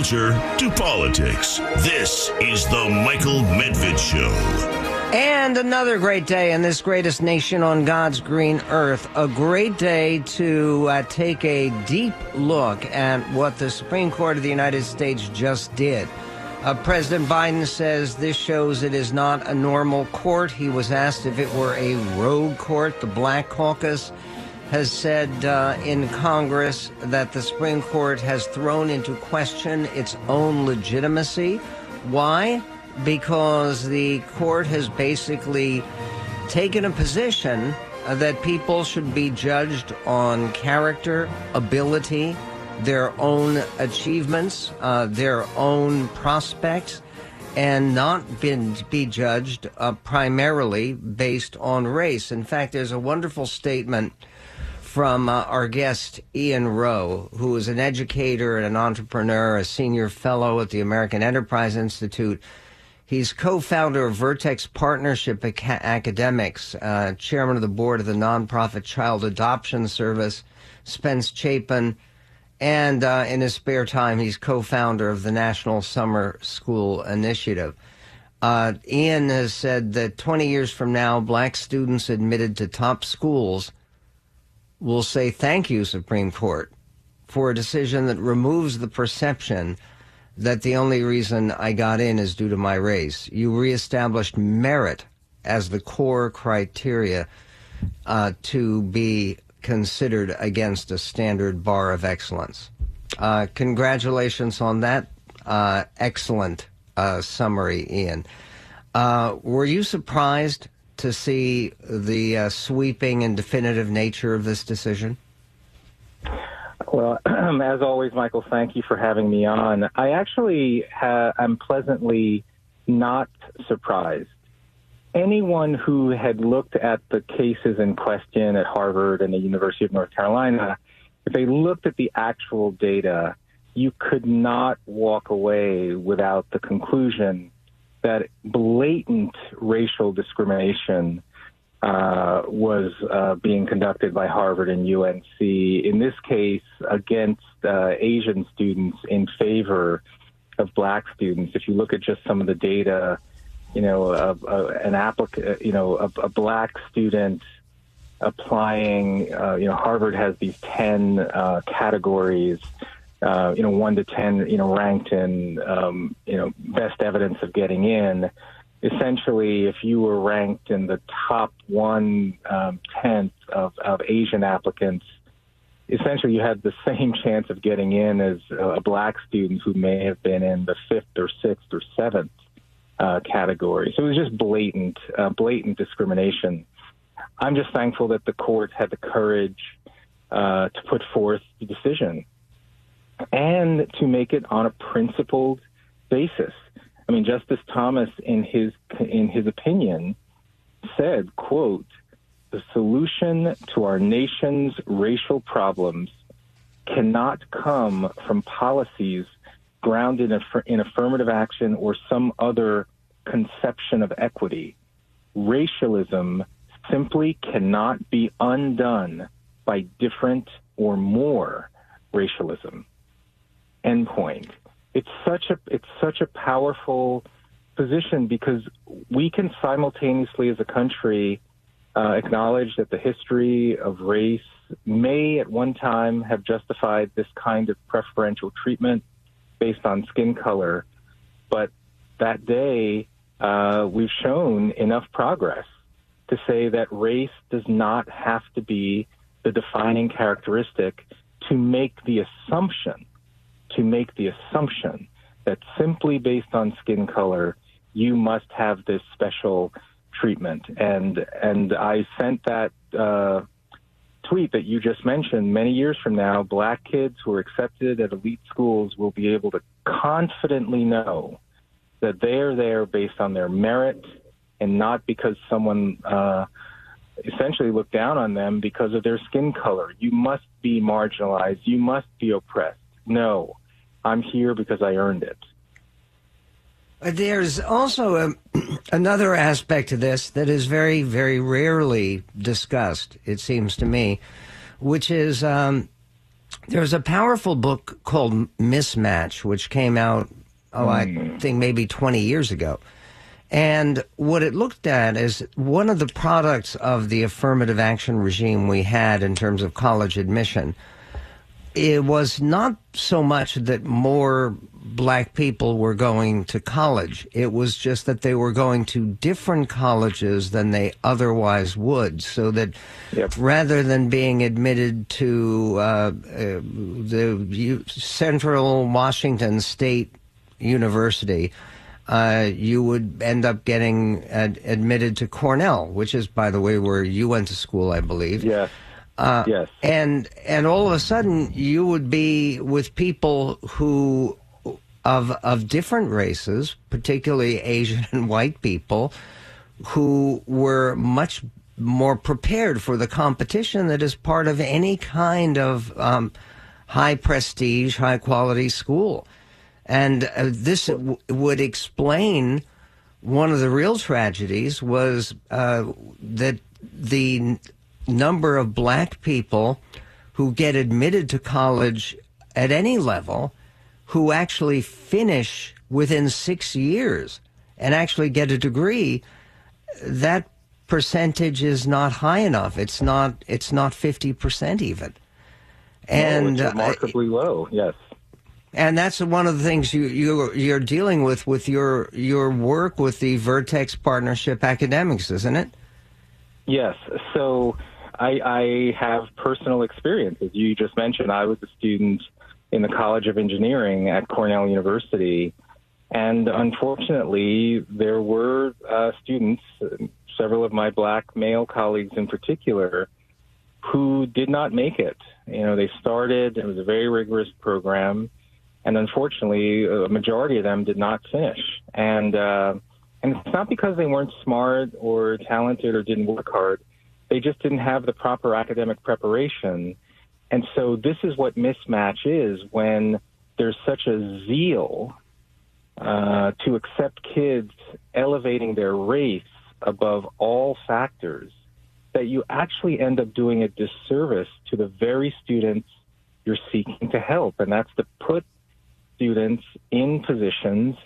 culture to politics. This is the Michael Medved Show. And another great day in this greatest nation on God's green earth. A great day to uh, take a deep look at what the Supreme Court of the United States just did. Uh, President Biden says this shows it is not a normal court. He was asked if it were a rogue court. The Black Caucus has said uh, in Congress that the Supreme Court has thrown into question its own legitimacy. Why? Because the court has basically taken a position that people should be judged on character, ability, their own achievements, uh, their own prospects, and not been, be judged uh, primarily based on race. In fact, there's a wonderful statement from uh, our guest, Ian Rowe, who is an educator and an entrepreneur, a senior fellow at the American Enterprise Institute. He's co-founder of Vertex Partnership Academies, uh, chairman of the board of the nonprofit Child Adoption Service, Spence Chapin, and uh, in his spare time, he's co founder of the National Summer School Initiative. Uh, Ian has said that 20 years from now, black students admitted to top schools will say, Thank you, Supreme Court, for a decision that removes the perception that the only reason I got in is due to my race. You reestablished merit as the core criteria uh, to be considered against a standard bar of excellence. Uh, congratulations on that uh, excellent uh, summary, Ian. Uh, were you surprised to see the uh, sweeping and definitive nature of this decision? Well, as always, Michael, thank you for having me on. I actually ha- am pleasantly not surprised anyone who had looked at the cases in question at Harvard and the University of North Carolina, if they looked at the actual data, you could not walk away without the conclusion that blatant racial discrimination uh, was uh, being conducted by Harvard and UNC, in this case against uh, Asian students in favor of black students. If you look at just some of the data, you know, an applicant, you know, a, a black student applying, uh, you know, Harvard has these 10 uh, categories, uh, you know, one to 10, you know, ranked in, um, you know, best evidence of getting in. Essentially, if you were ranked in the top one um, tenth of, of Asian applicants, essentially you had the same chance of getting in as a black student who may have been in the fifth or sixth or seventh uh, category. So it was just blatant, uh, blatant discrimination. I'm just thankful that the court had the courage uh, to put forth the decision and to make it on a principled basis. I mean, Justice Thomas, in his in his opinion, said, "quote The solution to our nation's racial problems cannot come from policies." grounded in, in affirmative action or some other conception of equity. Racialism simply cannot be undone by different or more racialism. Endpoint. It's such a it's such a powerful position because we can simultaneously as a country uh, acknowledge that the history of race may at one time have justified this kind of preferential treatment based on skin color, but that day uh, we've shown enough progress to say that race does not have to be the defining characteristic to make the assumption, to make the assumption that simply based on skin color, you must have this special treatment. And and I sent that uh, tweet that you just mentioned. Many years from now, black kids who are accepted at elite schools will be able to confidently know that they are there based on their merit and not because someone uh, essentially looked down on them because of their skin color. You must be marginalized. You must be oppressed. No, I'm here because I earned it. There's also a, another aspect to this that is very, very rarely discussed, it seems to me, which is um, There's a powerful book called Mismatch, which came out, oh, I Hmm. think maybe 20 years ago. And what it looked at is one of the products of the affirmative action regime we had in terms of college admission. It was not so much that more black people were going to college. It was just that they were going to different colleges than they otherwise would. So that Yep. rather than being admitted to uh, uh, the U- Central Washington State University, uh, you would end up getting ad- admitted to Cornell, which is, by the way, where you went to school, I believe. Yes. Uh, yes. And and all of a sudden, you would be with people who of of different races, particularly Asian and white people, who were much more prepared for the competition that is part of any kind of um, high prestige, high quality school. And uh, this w- would explain one of the real tragedies was uh, that the number of black people who get admitted to college at any level who actually finish within six years and actually get a degree, that percentage is not high enough. It's not. It's not fifty percent even. And no, it's uh, remarkably low. Yes. and that's one of the things you you you're dealing with with your your work with the Vertex Partnership Academies, isn't it? Yes. So I, I have personal experience. As you just mentioned, I was a student in the College of Engineering at Cornell University. And unfortunately, there were uh, students, several of my black male colleagues in particular, who did not make it. You know, they started, it was a very rigorous program, and unfortunately, a majority of them did not finish. And, uh, and it's not because they weren't smart or talented or didn't work hard. They just didn't have the proper academic preparation. And so this is what mismatch is when there's such a zeal uh, to accept kids elevating their race above all factors that you actually end up doing a disservice to the very students you're seeking to help. And that's to put students in positions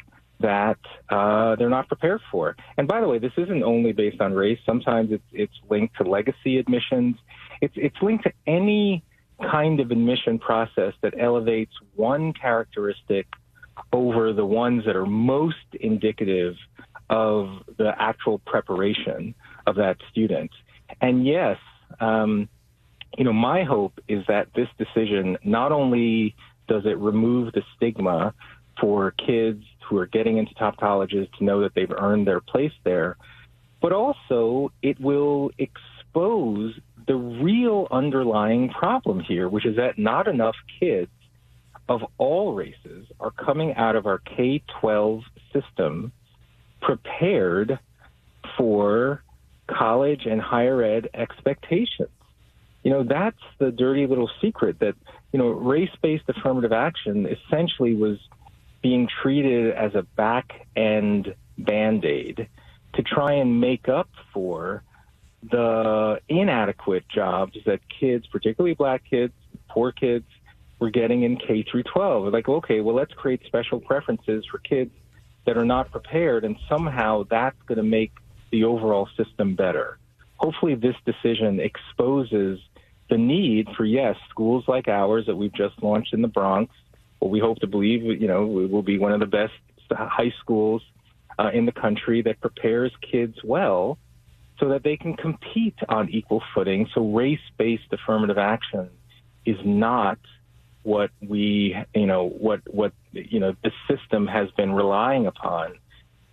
that uh, they're not prepared for. And by the way, this isn't only based on race. Sometimes it's it's linked to legacy admissions. It's it's linked to any kind of admission process that elevates one characteristic over the ones that are most indicative of the actual preparation of that student. And yes, um, you know, my hope is that this decision not only does it remove the stigma for kids who are getting into top colleges to know that they've earned their place there, but also it will expose the real underlying problem here, which is that not enough kids of all races are coming out of our K 12 system prepared for college and higher ed expectations. You know, that's the dirty little secret that, you know, race based affirmative action essentially was being treated as a back end band aid to try and make up for the inadequate jobs that kids, particularly black kids, poor kids, were getting in K through 12. Like, okay, well, let's create special preferences for kids that are not prepared, and somehow that's going to make the overall system better. Hopefully, this decision exposes the need for, yes, schools like ours that we've just launched in the Bronx, what we hope to believe, you know, will be one of the best high schools uh, in the country that prepares kids well so that they can compete on equal footing. So race based affirmative action is not what we, you know, what, what, you know, the system has been relying upon.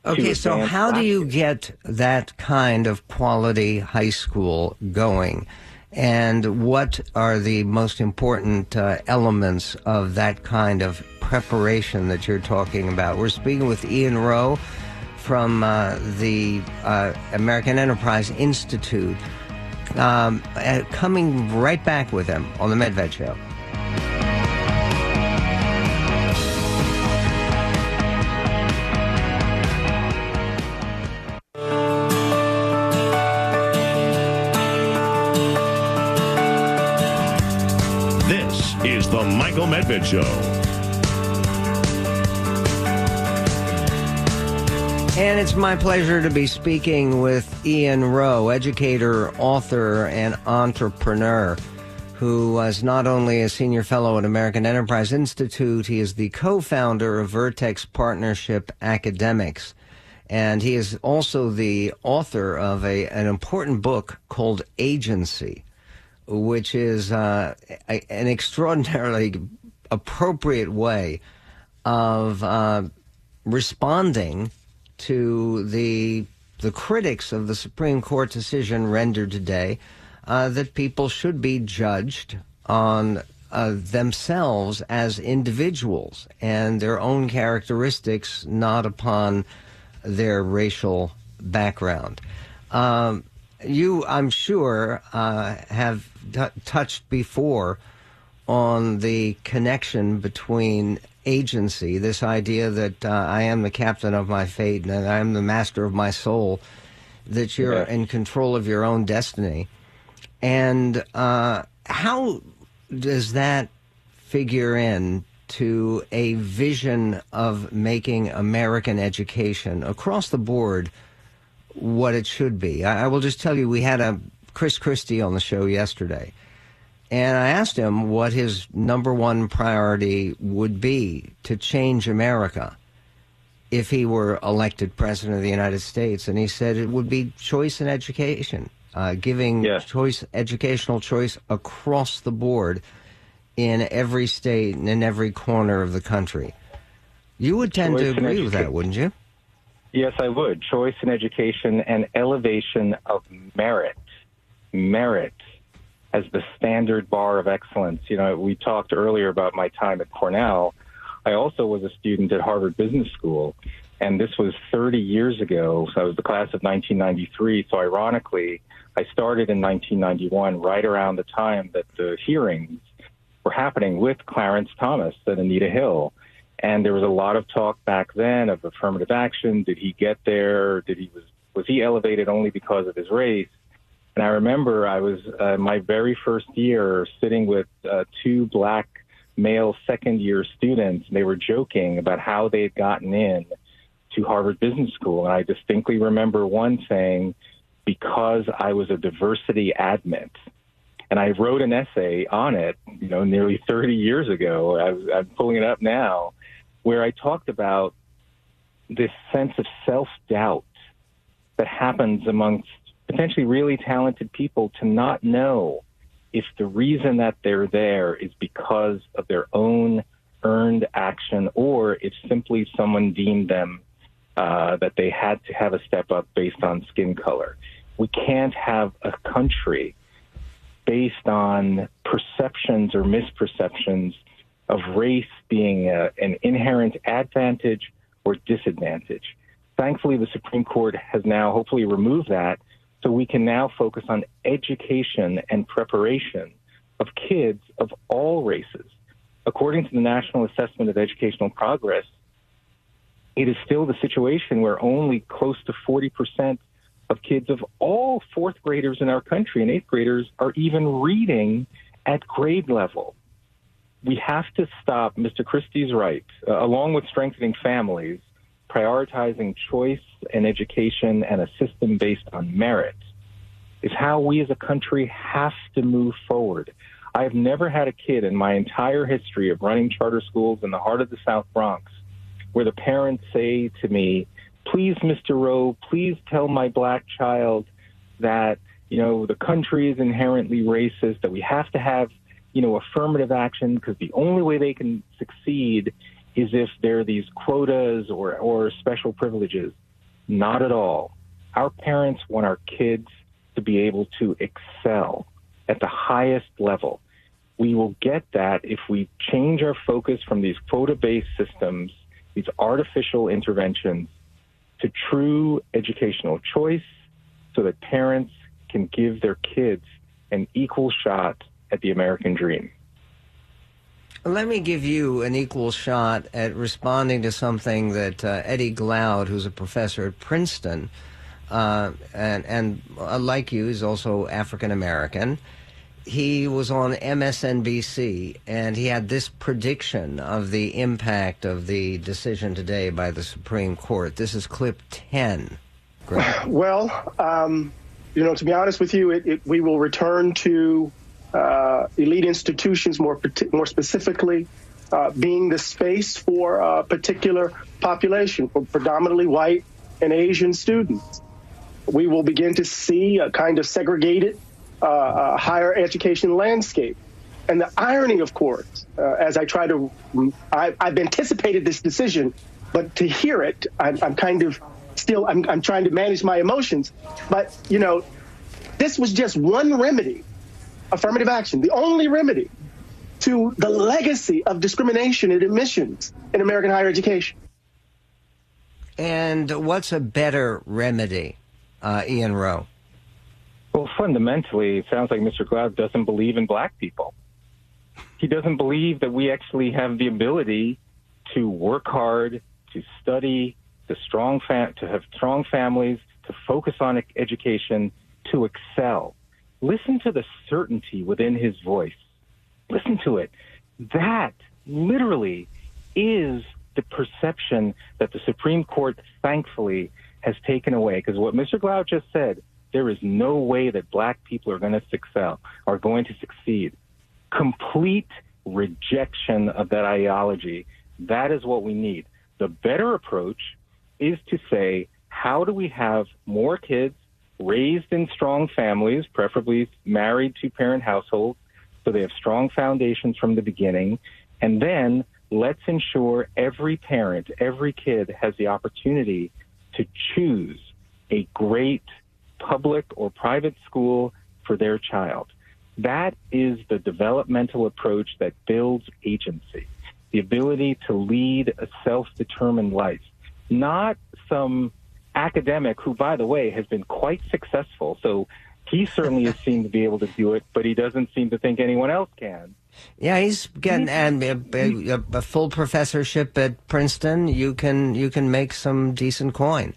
Okay, so how do you get that kind of quality high school going? And what are the most important uh, elements of that kind of preparation that you're talking about? We're speaking with Ian Rowe from uh, the uh, American Enterprise Institute. Um, uh, coming right back with him on the Medved Show. The Michael Medved Show. And it's my pleasure to be speaking with Ian Rowe, educator, author, and entrepreneur, who was not only a senior fellow at American Enterprise Institute, he is the co founder of Vertex Partnership Academies. And he is also the author of a, an important book called Agency, which is uh, a, an extraordinarily appropriate way of uh, responding to the the critics of the Supreme Court decision rendered today uh, that people should be judged on uh, themselves as individuals and their own characteristics, not upon their racial background. Um, you, I'm sure, uh, have t- touched before on the connection between agency, this idea that uh, I am the captain of my fate and I am the master of my soul, that you're Yes. in control of your own destiny. And uh, how does that figure in to a vision of making American education across the board what it should be? I, I will just tell you, we had a Chris Christie on the show yesterday. And I asked him what his number one priority would be to change America if he were elected president of the United States. And he said it would be choice in education, uh, giving Yes. choice, educational choice across the board in every state and in every corner of the country. You would tend to Choice in agree with that, wouldn't you? Yes, I would. Choice in education and elevation of merit. Merit as the standard bar of excellence. You know, we talked earlier about my time at Cornell. I also was a student at Harvard Business School, and this was 30 years ago. So I was the class of 1993. So ironically, I started in 1991, right around the time that the hearings were happening with Clarence Thomas and Anita Hill. And there was a lot of talk back then of affirmative action. Did he get there? Did he was was he elevated only because of his race? And I remember I was uh, my very first year sitting with uh, two black male second year students. They were joking about how they had gotten in to Harvard Business School. And I distinctly remember one saying, because I was a diversity admit. And I wrote an essay on it, you know, nearly 30 years ago. I I'm pulling it up now, where I talked about this sense of self doubt that happens amongst potentially really talented people to not know if the reason that they're there is because of their own earned action or if simply someone deemed them uh, that they had to have a step up based on skin color. We can't have a country based on perceptions or misperceptions of race being a, an inherent advantage or disadvantage. Thankfully, the Supreme Court has now hopefully removed that, so we can now focus on education and preparation of kids of all races. According to the National Assessment of Educational Progress, it is still the situation where only close to 40% of kids of all fourth graders in our country and eighth graders are even reading at grade level. We have to stop, Mr. Christie's right, uh, along with strengthening families, prioritizing choice and education and a system based on merit is how we as a country have to move forward. I have never had a kid in my entire history of running charter schools in the heart of the South Bronx where the parents say to me, please, Mr. Rowe, please tell my black child that, you know, the country is inherently racist, that we have to have, you know, affirmative action because the only way they can succeed is if there are these quotas or, or special privileges. Not at all. Our parents want our kids to be able to excel at the highest level. We will get that if we change our focus from these quota based systems, these artificial interventions, to true educational choice so that parents can give their kids an equal shot at the American dream. Let me give you an equal shot at responding to something that uh, Eddie Glaude, who's a professor at Princeton, uh, and, and uh, like you, is also African American. he was on MSNBC and he had this prediction of the impact of the decision today by the Supreme Court. This is clip 10. Greg. Well, um, you know, to be honest with you, it, it, we will return to uh, elite institutions, more more specifically, uh, being the space for a particular population, for predominantly white and Asian students. We will begin to see a kind of segregated uh, uh, higher education landscape. And the irony, of course, uh, as I try to, I, have anticipated this decision, but to hear it, I'm, I'm kind of still, I'm, I'm trying to manage my emotions. But, you know, this was just one remedy, affirmative action, the only remedy to the legacy of discrimination in admissions in American higher education. And what's a better remedy, uh, Ian Rowe? Well, fundamentally, it sounds like Mr. Glaude doesn't believe in black people. He doesn't believe that we actually have the ability to work hard, to study, to strong fam- to have strong families, to focus on education, to excel. Listen to the certainty within his voice. Listen to it. That literally is the perception that the Supreme Court thankfully has taken away. Because what Mr. Glaude just said there is no way that black people are going to excel, are going to succeed. Complete rejection of that ideology. That is what we need. The better approach is to say, how do we have more kids raised in strong families, preferably married to parent households, so they have strong foundations from the beginning, and then let's ensure every parent, every kid has the opportunity to choose a great public or private school for their child. That is the developmental approach that builds agency, the ability to lead a self determined life, not some academic who, by the way, has been quite successful. So he certainly has seemed to be able to do it, but he doesn't seem to think anyone else can. Yeah, he's getting and a, a, a, full professorship at Princeton. You can you can make some decent coin.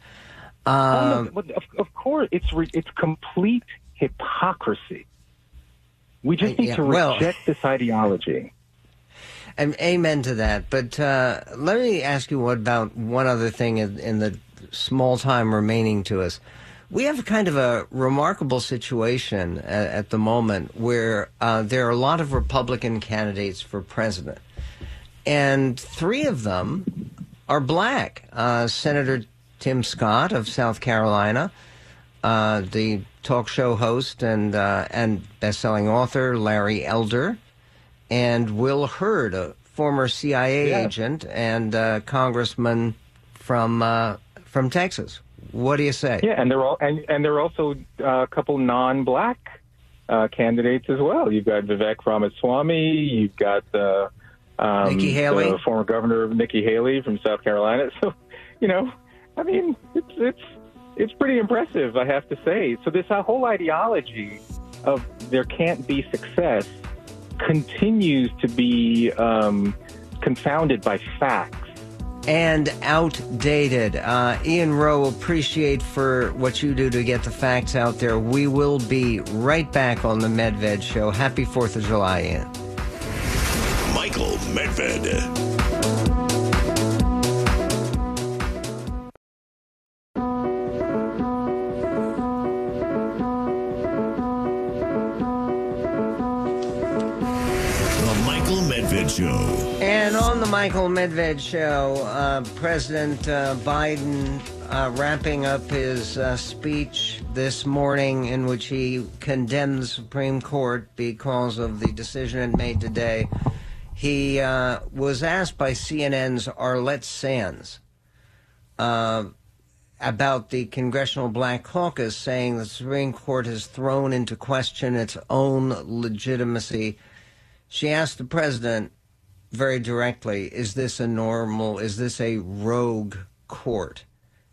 Um, oh, no, of, of, course, it's re, it's complete hypocrisy. We just need yeah, to reject well, this ideology. And amen to that. But uh, let me ask you what about one other thing in, in the small time remaining to us. We have kind of a remarkable situation at, at the moment where uh, there are a lot of Republican candidates for president, and three of them are black. Uh, Senator Tim Scott of South Carolina, uh, the talk show host and uh, and best-selling author Larry Elder, and Will Hurd, a former CIA yeah. agent and uh, congressman from uh, from Texas. What do you say? Yeah, and they're all and, and there are also uh, a couple non-black uh, candidates as well. You've got Vivek Ramaswamy. You've got um, Nikki Haley, the former governor Nikki Haley from South Carolina. So, you know, I mean, it's it's it's pretty impressive, I have to say. So this whole ideology of there can't be success continues to be um, confounded by facts and outdated. Uh, Ian Rowe, appreciate for what you do to get the facts out there. We will be right back on the Medved Show. Happy Fourth of July, Ian. Michael Medved. Medved Show, uh, President uh, Biden uh, wrapping up his uh, speech this morning in which he condemned the Supreme Court because of the decision it made today. He uh, was asked by CNN's Arlette Saenz uh, about the Congressional Black Caucus, saying the Supreme Court has thrown into question its own legitimacy. She asked the president, very directly, is this a normal, is this a rogue court?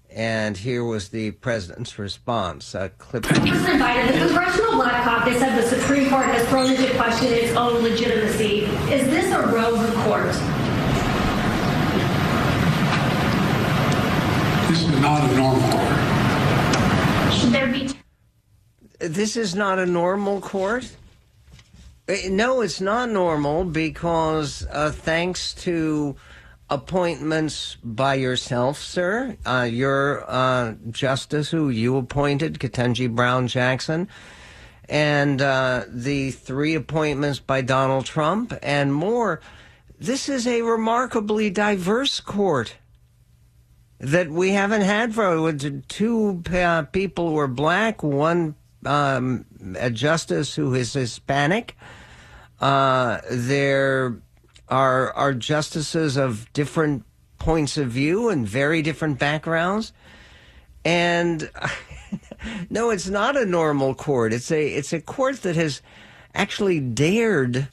And here was the president's response. A clip. President Biden, the Congressional Black Caucus said the Supreme Court has thrown into question its own legitimacy. Is this a rogue court? This is not a normal court. Should there be? This is not a normal court? Uh, No, it's not normal because uh, thanks to appointments by yourself, sir, uh, your uh, justice who you appointed, Ketanji Brown Jackson, and uh, the three appointments by Donald Trump and more. This is a remarkably diverse court that we haven't had for two uh, people who are black, one um, a justice who is Hispanic. Uh, there are are justices of different points of view and very different backgrounds, and no, it's not a normal court. It's a it's a court that has actually dared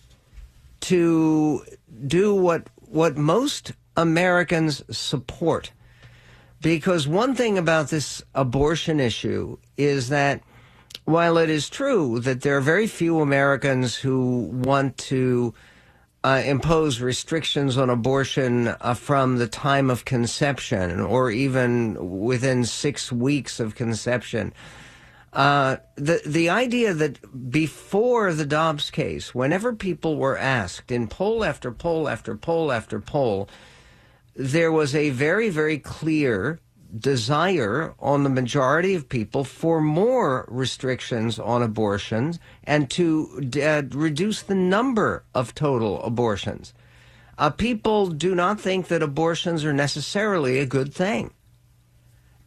to do what what most Americans support. Because one thing about this abortion issue is that while it is true that there are very few Americans who want to uh, impose restrictions on abortion uh, from the time of conception or even within six weeks of conception, uh, the the idea that before the Dobbs case, whenever people were asked in poll after poll after poll after poll, there was a very very clear desire on the majority of people for more restrictions on abortions and to uh, reduce the number of total abortions. Uh, people do not think that abortions are necessarily a good thing.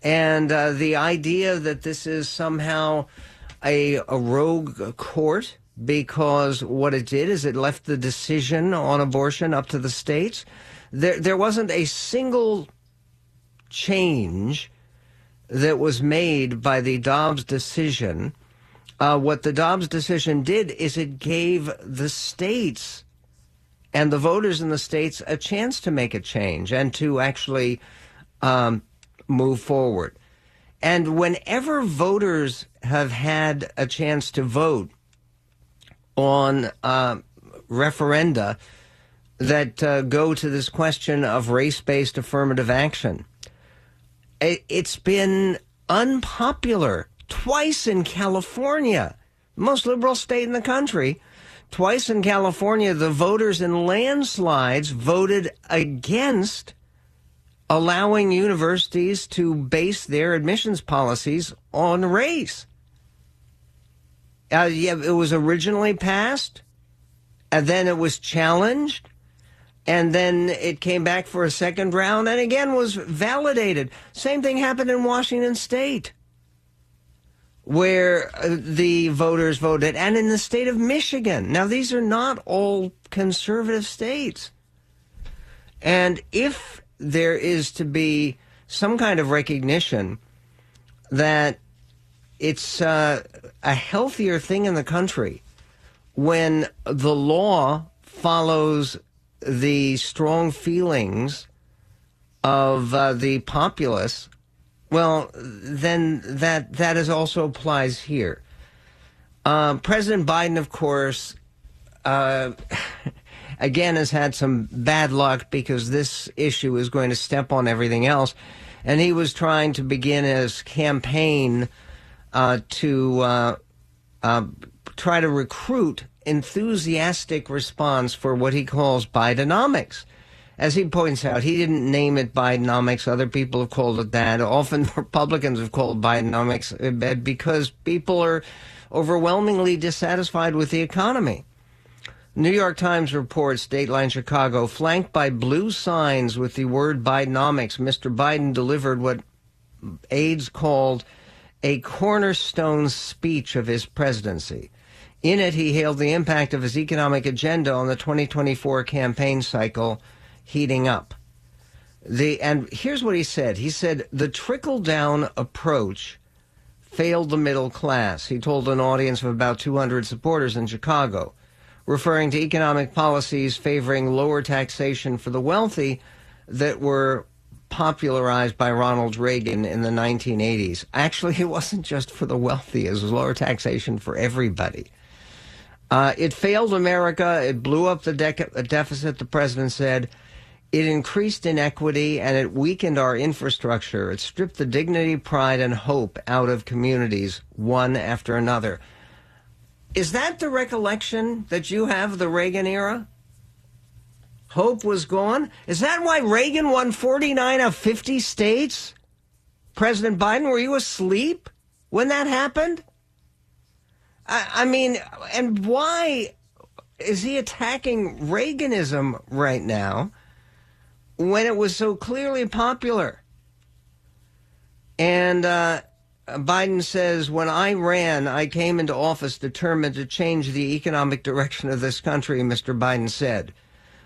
And uh, the idea that this is somehow a, a rogue court because what it did is it left the decision on abortion up to the states. There, there wasn't a single change that was made by the Dobbs decision. Uh, what the Dobbs decision did is it gave the states and the voters in the states a chance to make a change and to actually um, move forward. And whenever voters have had a chance to vote on uh, referenda that uh, go to this question of race based affirmative action, it's been unpopular twice in California, most liberal state in the country. Twice in California, the voters in landslides voted against allowing universities to base their admissions policies on race. Uh, yeah, it was originally passed, and then it was challenged, and then it came back for a second round and again was validated. Same thing happened in Washington state where uh, the voters voted and in the state of Michigan. Now these are not all conservative states. And if there is to be some kind of recognition that it's uh, a healthier thing in the country when the law follows the strong feelings of uh, the populace, well, then that that is also applies here. Uh, President Biden, of course, uh, again has had some bad luck because this issue is going to step on everything else, and he was trying to begin his campaign uh, to uh, uh, try to recruit enthusiastic response for what he calls Bidenomics. As he points out, he didn't name it Bidenomics. Other people have called it that. Often Republicans have called Bidenomics because people are overwhelmingly dissatisfied with the economy. New York Times reports Dateline Chicago, flanked by blue signs with the word Bidenomics, Mr. Biden delivered what aides called a cornerstone speech of his presidency. In it, he hailed the impact of his economic agenda on the 2024 campaign cycle heating up. The, and here's what he said. He said, the trickle down approach failed the middle class. He told an audience of about 200 supporters in Chicago, referring to economic policies favoring lower taxation for the wealthy that were popularized by Ronald Reagan in the 1980s. Actually, it wasn't just for the wealthy, it was lower taxation for everybody. Uh, it failed America. It blew up the de- deficit, the president said. It increased inequity and it weakened our infrastructure. It stripped the dignity, pride, and hope out of communities one after another. Is that the recollection that you have of the Reagan era? Hope was gone? Is that why Reagan won 49 of 50 states? President Biden, were you asleep when that happened? I, I mean, and why is he attacking Reaganism right now when it was so clearly popular? And uh, Biden says, when I ran, I came into office determined to change the economic direction of this country, Mr. Biden said.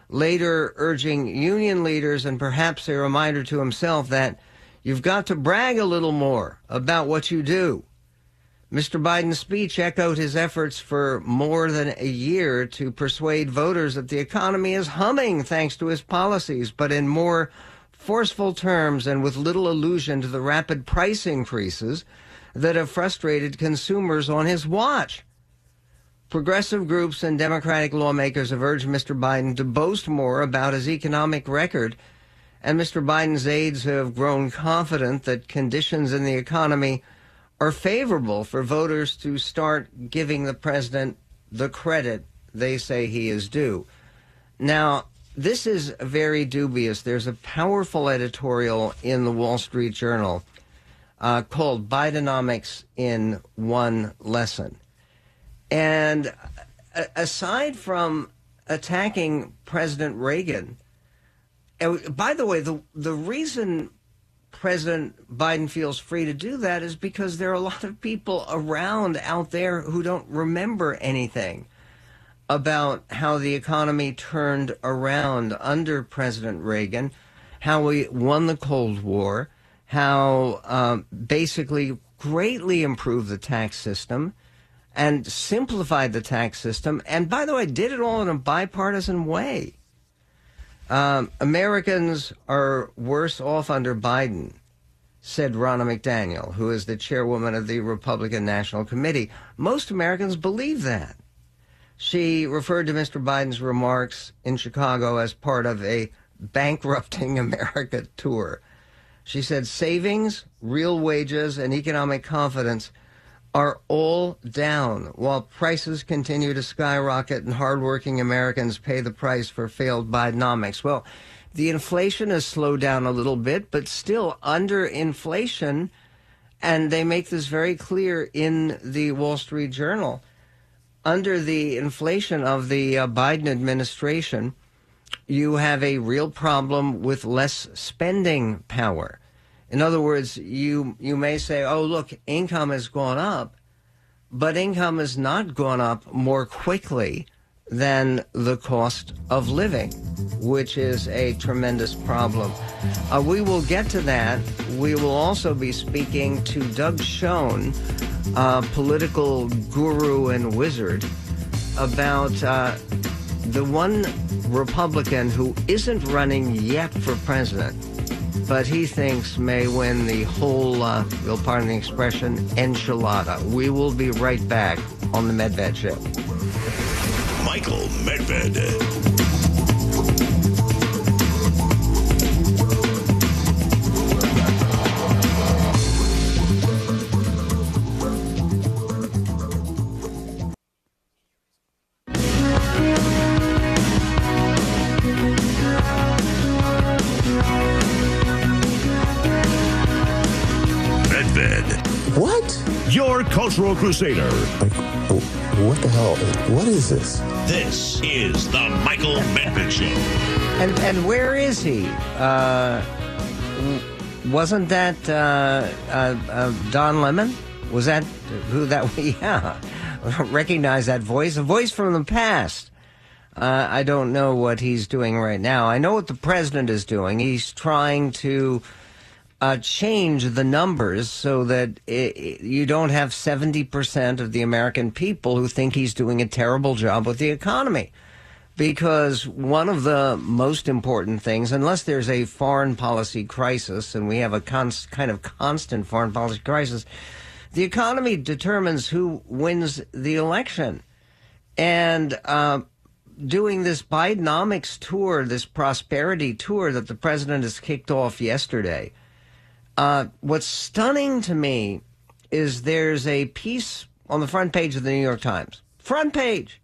Later, urging union leaders and perhaps a reminder to himself that you've got to brag a little more about what you do. Mr. Biden's speech echoed his efforts for more than a year to persuade voters that the economy is humming thanks to his policies, but in more forceful terms and with little allusion to the rapid price increases that have frustrated consumers on his watch. Progressive groups and Democratic lawmakers have urged Mr. Biden to boast more about his economic record, and Mr. Biden's aides have grown confident that conditions in the economy are favorable for voters to start giving the president the credit they say he is due. Now, this is very dubious. There's a powerful editorial in the Wall Street Journal uh, called Bidenomics in One Lesson. And aside from attacking President Reagan, by the way, the, the reason President Biden feels free to do that is because there are a lot of people around out there who don't remember anything about how the economy turned around under President Reagan, how we won the Cold War, how um, basically greatly improved the tax system and simplified the tax system. And by the way, did it all in a bipartisan way. Um, Americans are worse off under Biden, said Ronna McDaniel, who is the chairwoman of the Republican National Committee. Most Americans believe that. She referred to Mr. Biden's remarks in Chicago as part of a bankrupting America tour. She said savings, real wages, and economic confidence are all down while prices continue to skyrocket and hardworking Americans pay the price for failed Bidenomics. Well, the inflation has slowed down a little bit, but still under inflation. And they make this very clear in the Wall Street Journal under the inflation of the uh, Biden administration, you have a real problem with less spending power. In other words, you you may say, "Oh, look, income has gone up," but income has not gone up more quickly than the cost of living, which is a tremendous problem. Uh, we will get to that. We will also be speaking to Doug Schoen, uh, political guru and wizard, about uh, the one Republican who isn't running yet for president, but he thinks may win the whole, uh, you'll pardon the expression, enchilada. We will be right back on the Medved Show. Michael Medved. Medved, your crusader. Like, what the hell? What is this? This is the Michael Medved Show. And and where is he? Uh, wasn't that uh, uh, uh, Don Lemon? Was that who that? Was yeah, recognize that voice. A voice from the past. Uh, I don't know what he's doing right now. I know what the president is doing. He's trying to uh, change the numbers so that i you don't have 70% of the American people who think he's doing a terrible job with the economy. Because one of the most important things, unless there's a foreign policy crisis, and we have a kind of constant foreign policy crisis, the economy determines who wins the election. And uh, doing this Bidenomics tour, this prosperity tour that the president has kicked off yesterday, uh, what's stunning to me is there's a piece on the front page of the New York Times, Front page.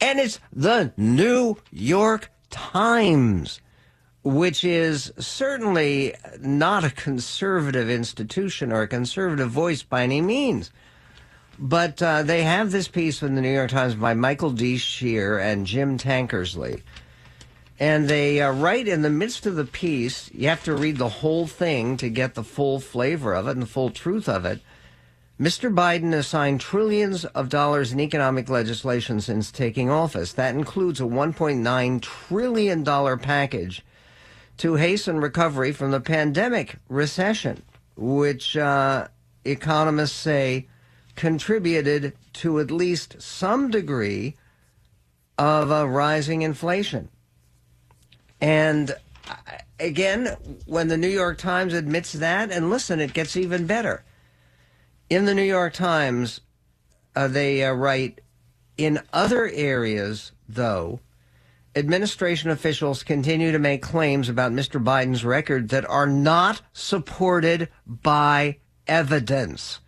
And it's the New York Times, which is certainly not a conservative institution or a conservative voice by any means. But uh, they have this piece in the New York Times by Michael D. Shear and Jim Tankersley. And they uh, write in the midst of the piece, you have to read the whole thing to get the full flavor of it and the full truth of it. Mr. Biden has signed trillions of dollars in economic legislation since taking office. That includes a $1.9 trillion package to hasten recovery from the pandemic recession, which uh, economists say contributed to at least some degree of a rising inflation. And uh, again, when the New York Times admits that, and listen, it gets even better in the New York Times, uh, they uh, write in other areas, though, administration officials continue to make claims about Mr. Biden's record that are not supported by evidence.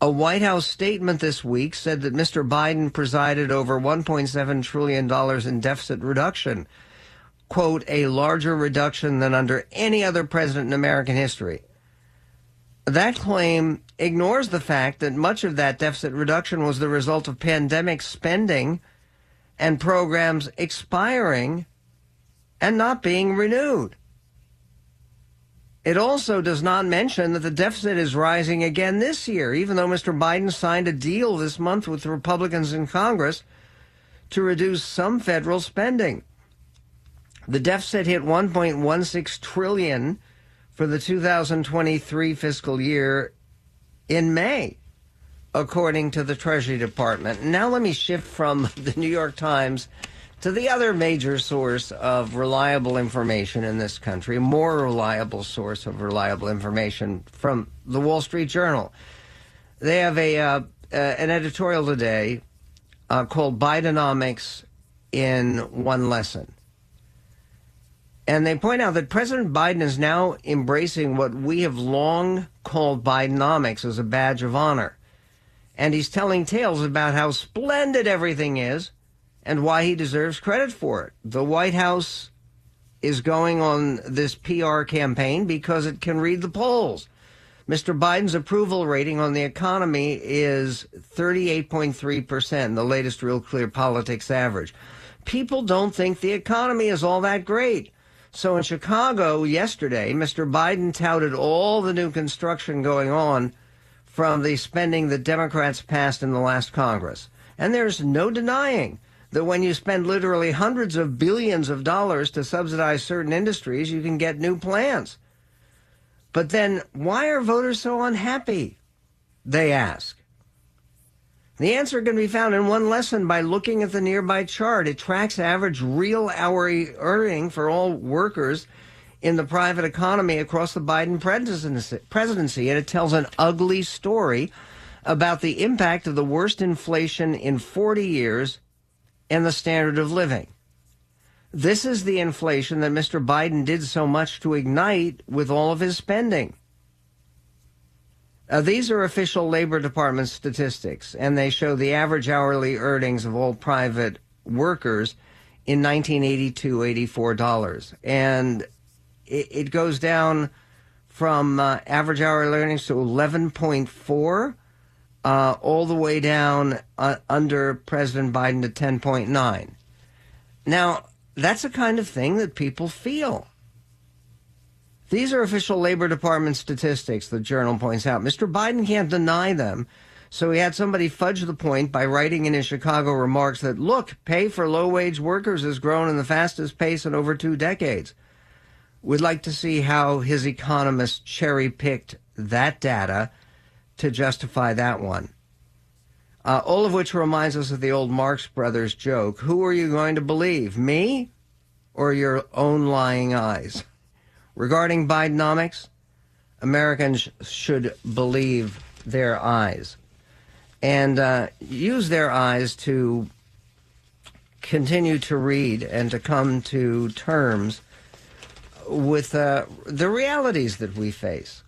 A White House statement this week said that Mr. Biden presided over $1.7 trillion in deficit reduction. Quote, a larger reduction than under any other president in American history. That claim ignores the fact that much of that deficit reduction was the result of pandemic spending and programs expiring and not being renewed. It also does not mention that the deficit is rising again this year, even though Mr. Biden signed a deal this month with Republicans in Congress to reduce some federal spending. The deficit hit 1.16 trillion for the 2023 fiscal year in May, according to the Treasury Department. Now, let me shift from the New York Times to the other major source of reliable information in this country, more reliable source of reliable information from the Wall Street Journal. They have a uh, uh, an editorial today uh, called Bidenomics in One Lesson. And they point out that President Biden is now embracing what we have long called Bidenomics as a badge of honor. And he's telling tales about how splendid everything is and why he deserves credit for it. The White House is going on this PR campaign because it can read the polls. Mr. Biden's approval rating on the economy is 38.3%, the latest Real Clear Politics average. People don't think the economy is all that great. So in Chicago yesterday, Mr. Biden touted all the new construction going on from the spending that Democrats passed in the last Congress. And there's no denying that when you spend literally hundreds of billions of dollars to subsidize certain industries, you can get new plants. But then why are voters so unhappy? They ask. The answer can be found in one lesson by looking at the nearby chart. It tracks average real hourly earning for all workers in the private economy across the Biden presidency, and it tells an ugly story about the impact of the worst inflation in 40 years and the standard of living. This is the inflation that Mr. Biden did so much to ignite with all of his spending. Uh, these are official Labor Department statistics, and they show the average hourly earnings of all private workers in 1982 $84. And it, it goes down from uh, average hourly earnings to 11.4 uh, all the way down uh, under President Biden to 10.9. Now, that's the kind of thing that people feel. These are official Labor Department statistics, the journal points out. Mr. Biden can't deny them. So he had somebody fudge the point by writing in his Chicago remarks that, look, pay for low wage workers has grown in the fastest pace in over two decades. We'd like to see how his economists cherry picked that data to justify that one. Uh, all of which reminds us of the old Marx Brothers joke Who are you going to believe, me or your own lying eyes? Regarding Bidenomics, Americans should believe their eyes and uh, use their eyes to continue to read and to come to terms with uh, the realities that we face.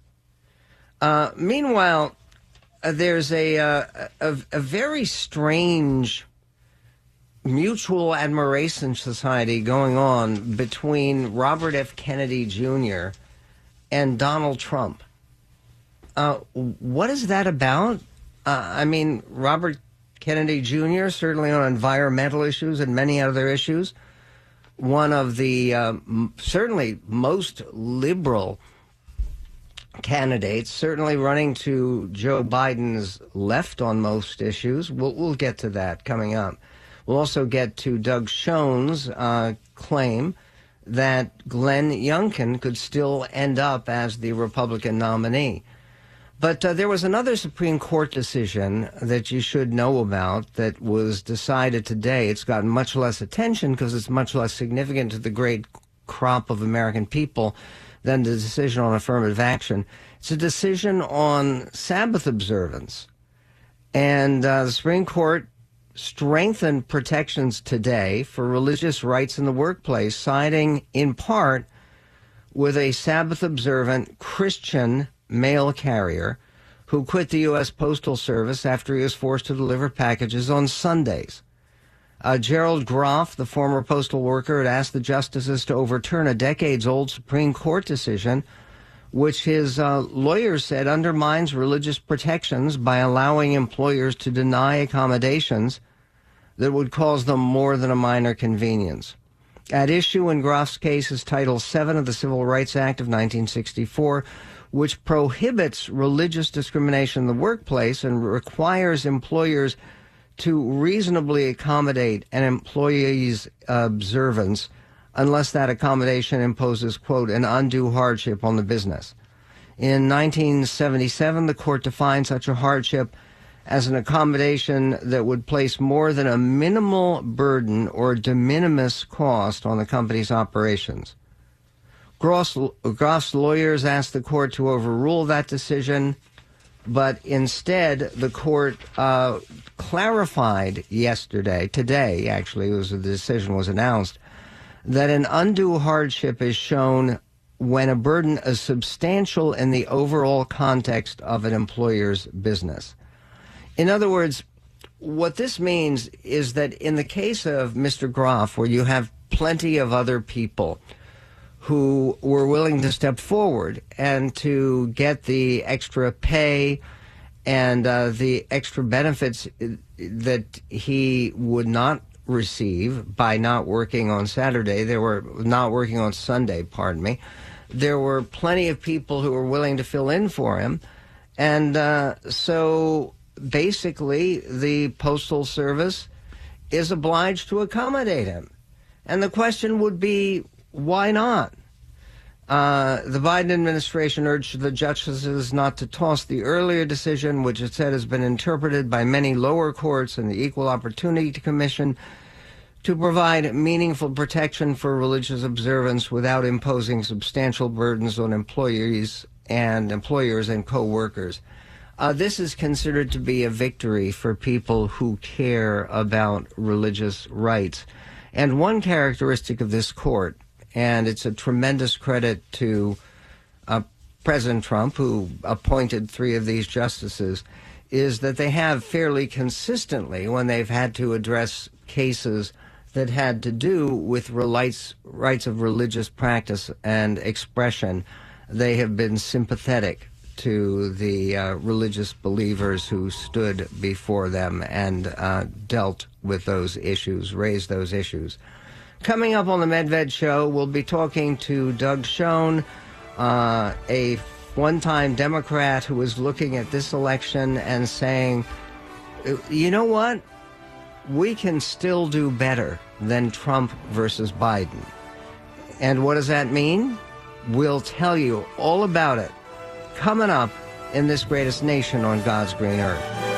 Uh, meanwhile, uh, there's a, uh, a a very strange mutual admiration society going on between Robert F. Kennedy Jr. and Donald Trump. Uh, what is that about? Uh, I mean, Robert Kennedy Jr. certainly on environmental issues and many other issues, one of the uh, certainly most liberal candidates, certainly running to Joe Biden's left on most issues. We'll, we'll get to that coming up. We'll also get to Doug Schoen's uh, claim that Glenn Youngkin could still end up as the Republican nominee. But uh, there was another Supreme Court decision that you should know about that was decided today. It's gotten much less attention because it's much less significant to the great crop of American people than the decision on affirmative action. It's a decision on Sabbath observance. And uh, the Supreme Court strengthened protections today for religious rights in the workplace, siding in part with a Sabbath observant Christian mail carrier who quit the U.S. Postal Service after he was forced to deliver packages on Sundays. Uh, Gerald Groff, the former postal worker, had asked the justices to overturn a decades old Supreme Court decision, which his uh, lawyers said undermines religious protections by allowing employers to deny accommodations that would cause them more than a minor convenience. At issue in Groff's case is Title VII of the Civil Rights Act of 1964, which prohibits religious discrimination in the workplace and requires employers to reasonably accommodate an employee's observance unless that accommodation imposes, quote, an undue hardship on the business. In 1977, the court defined such a hardship as an accommodation that would place more than a minimal burden or de minimis cost on the company's operations. Gross, Groff's lawyers asked the court to overrule that decision, but instead the court uh, clarified yesterday, today actually, was the decision was announced, that an undue hardship is shown when a burden is substantial in the overall context of an employer's business. In other words, what this means is that in the case of Mr. Groff, where you have plenty of other people who were willing to step forward and to get the extra pay and uh, the extra benefits that he would not receive by not working on Saturday. They were not working on Sunday, pardon me. There were plenty of people who were willing to fill in for him. And uh, so basically the Postal Service is obliged to accommodate him. And the question would be, why not? Uh, the Biden administration urged the justices not to toss the earlier decision, which it said has been interpreted by many lower courts and the Equal Opportunity Commission, to provide meaningful protection for religious observance without imposing substantial burdens on employees and employers and co-workers. Uh, this is considered to be a victory for people who care about religious rights. And one characteristic of this court, and it's a tremendous credit to uh, President Trump, who appointed three of these justices, is that they have fairly consistently, when they've had to address cases that had to do with rights, rights of religious practice and expression, they have been sympathetic to the uh, religious believers who stood before them and uh, dealt with those issues, raised those issues. Coming up on the Medved Show, we'll be talking to Doug Schoen, uh, a one time Democrat who was looking at this election and saying, you know what? We can still do better than Trump versus Biden. And what does that mean? We'll tell you all about it coming up in this greatest nation on God's green earth.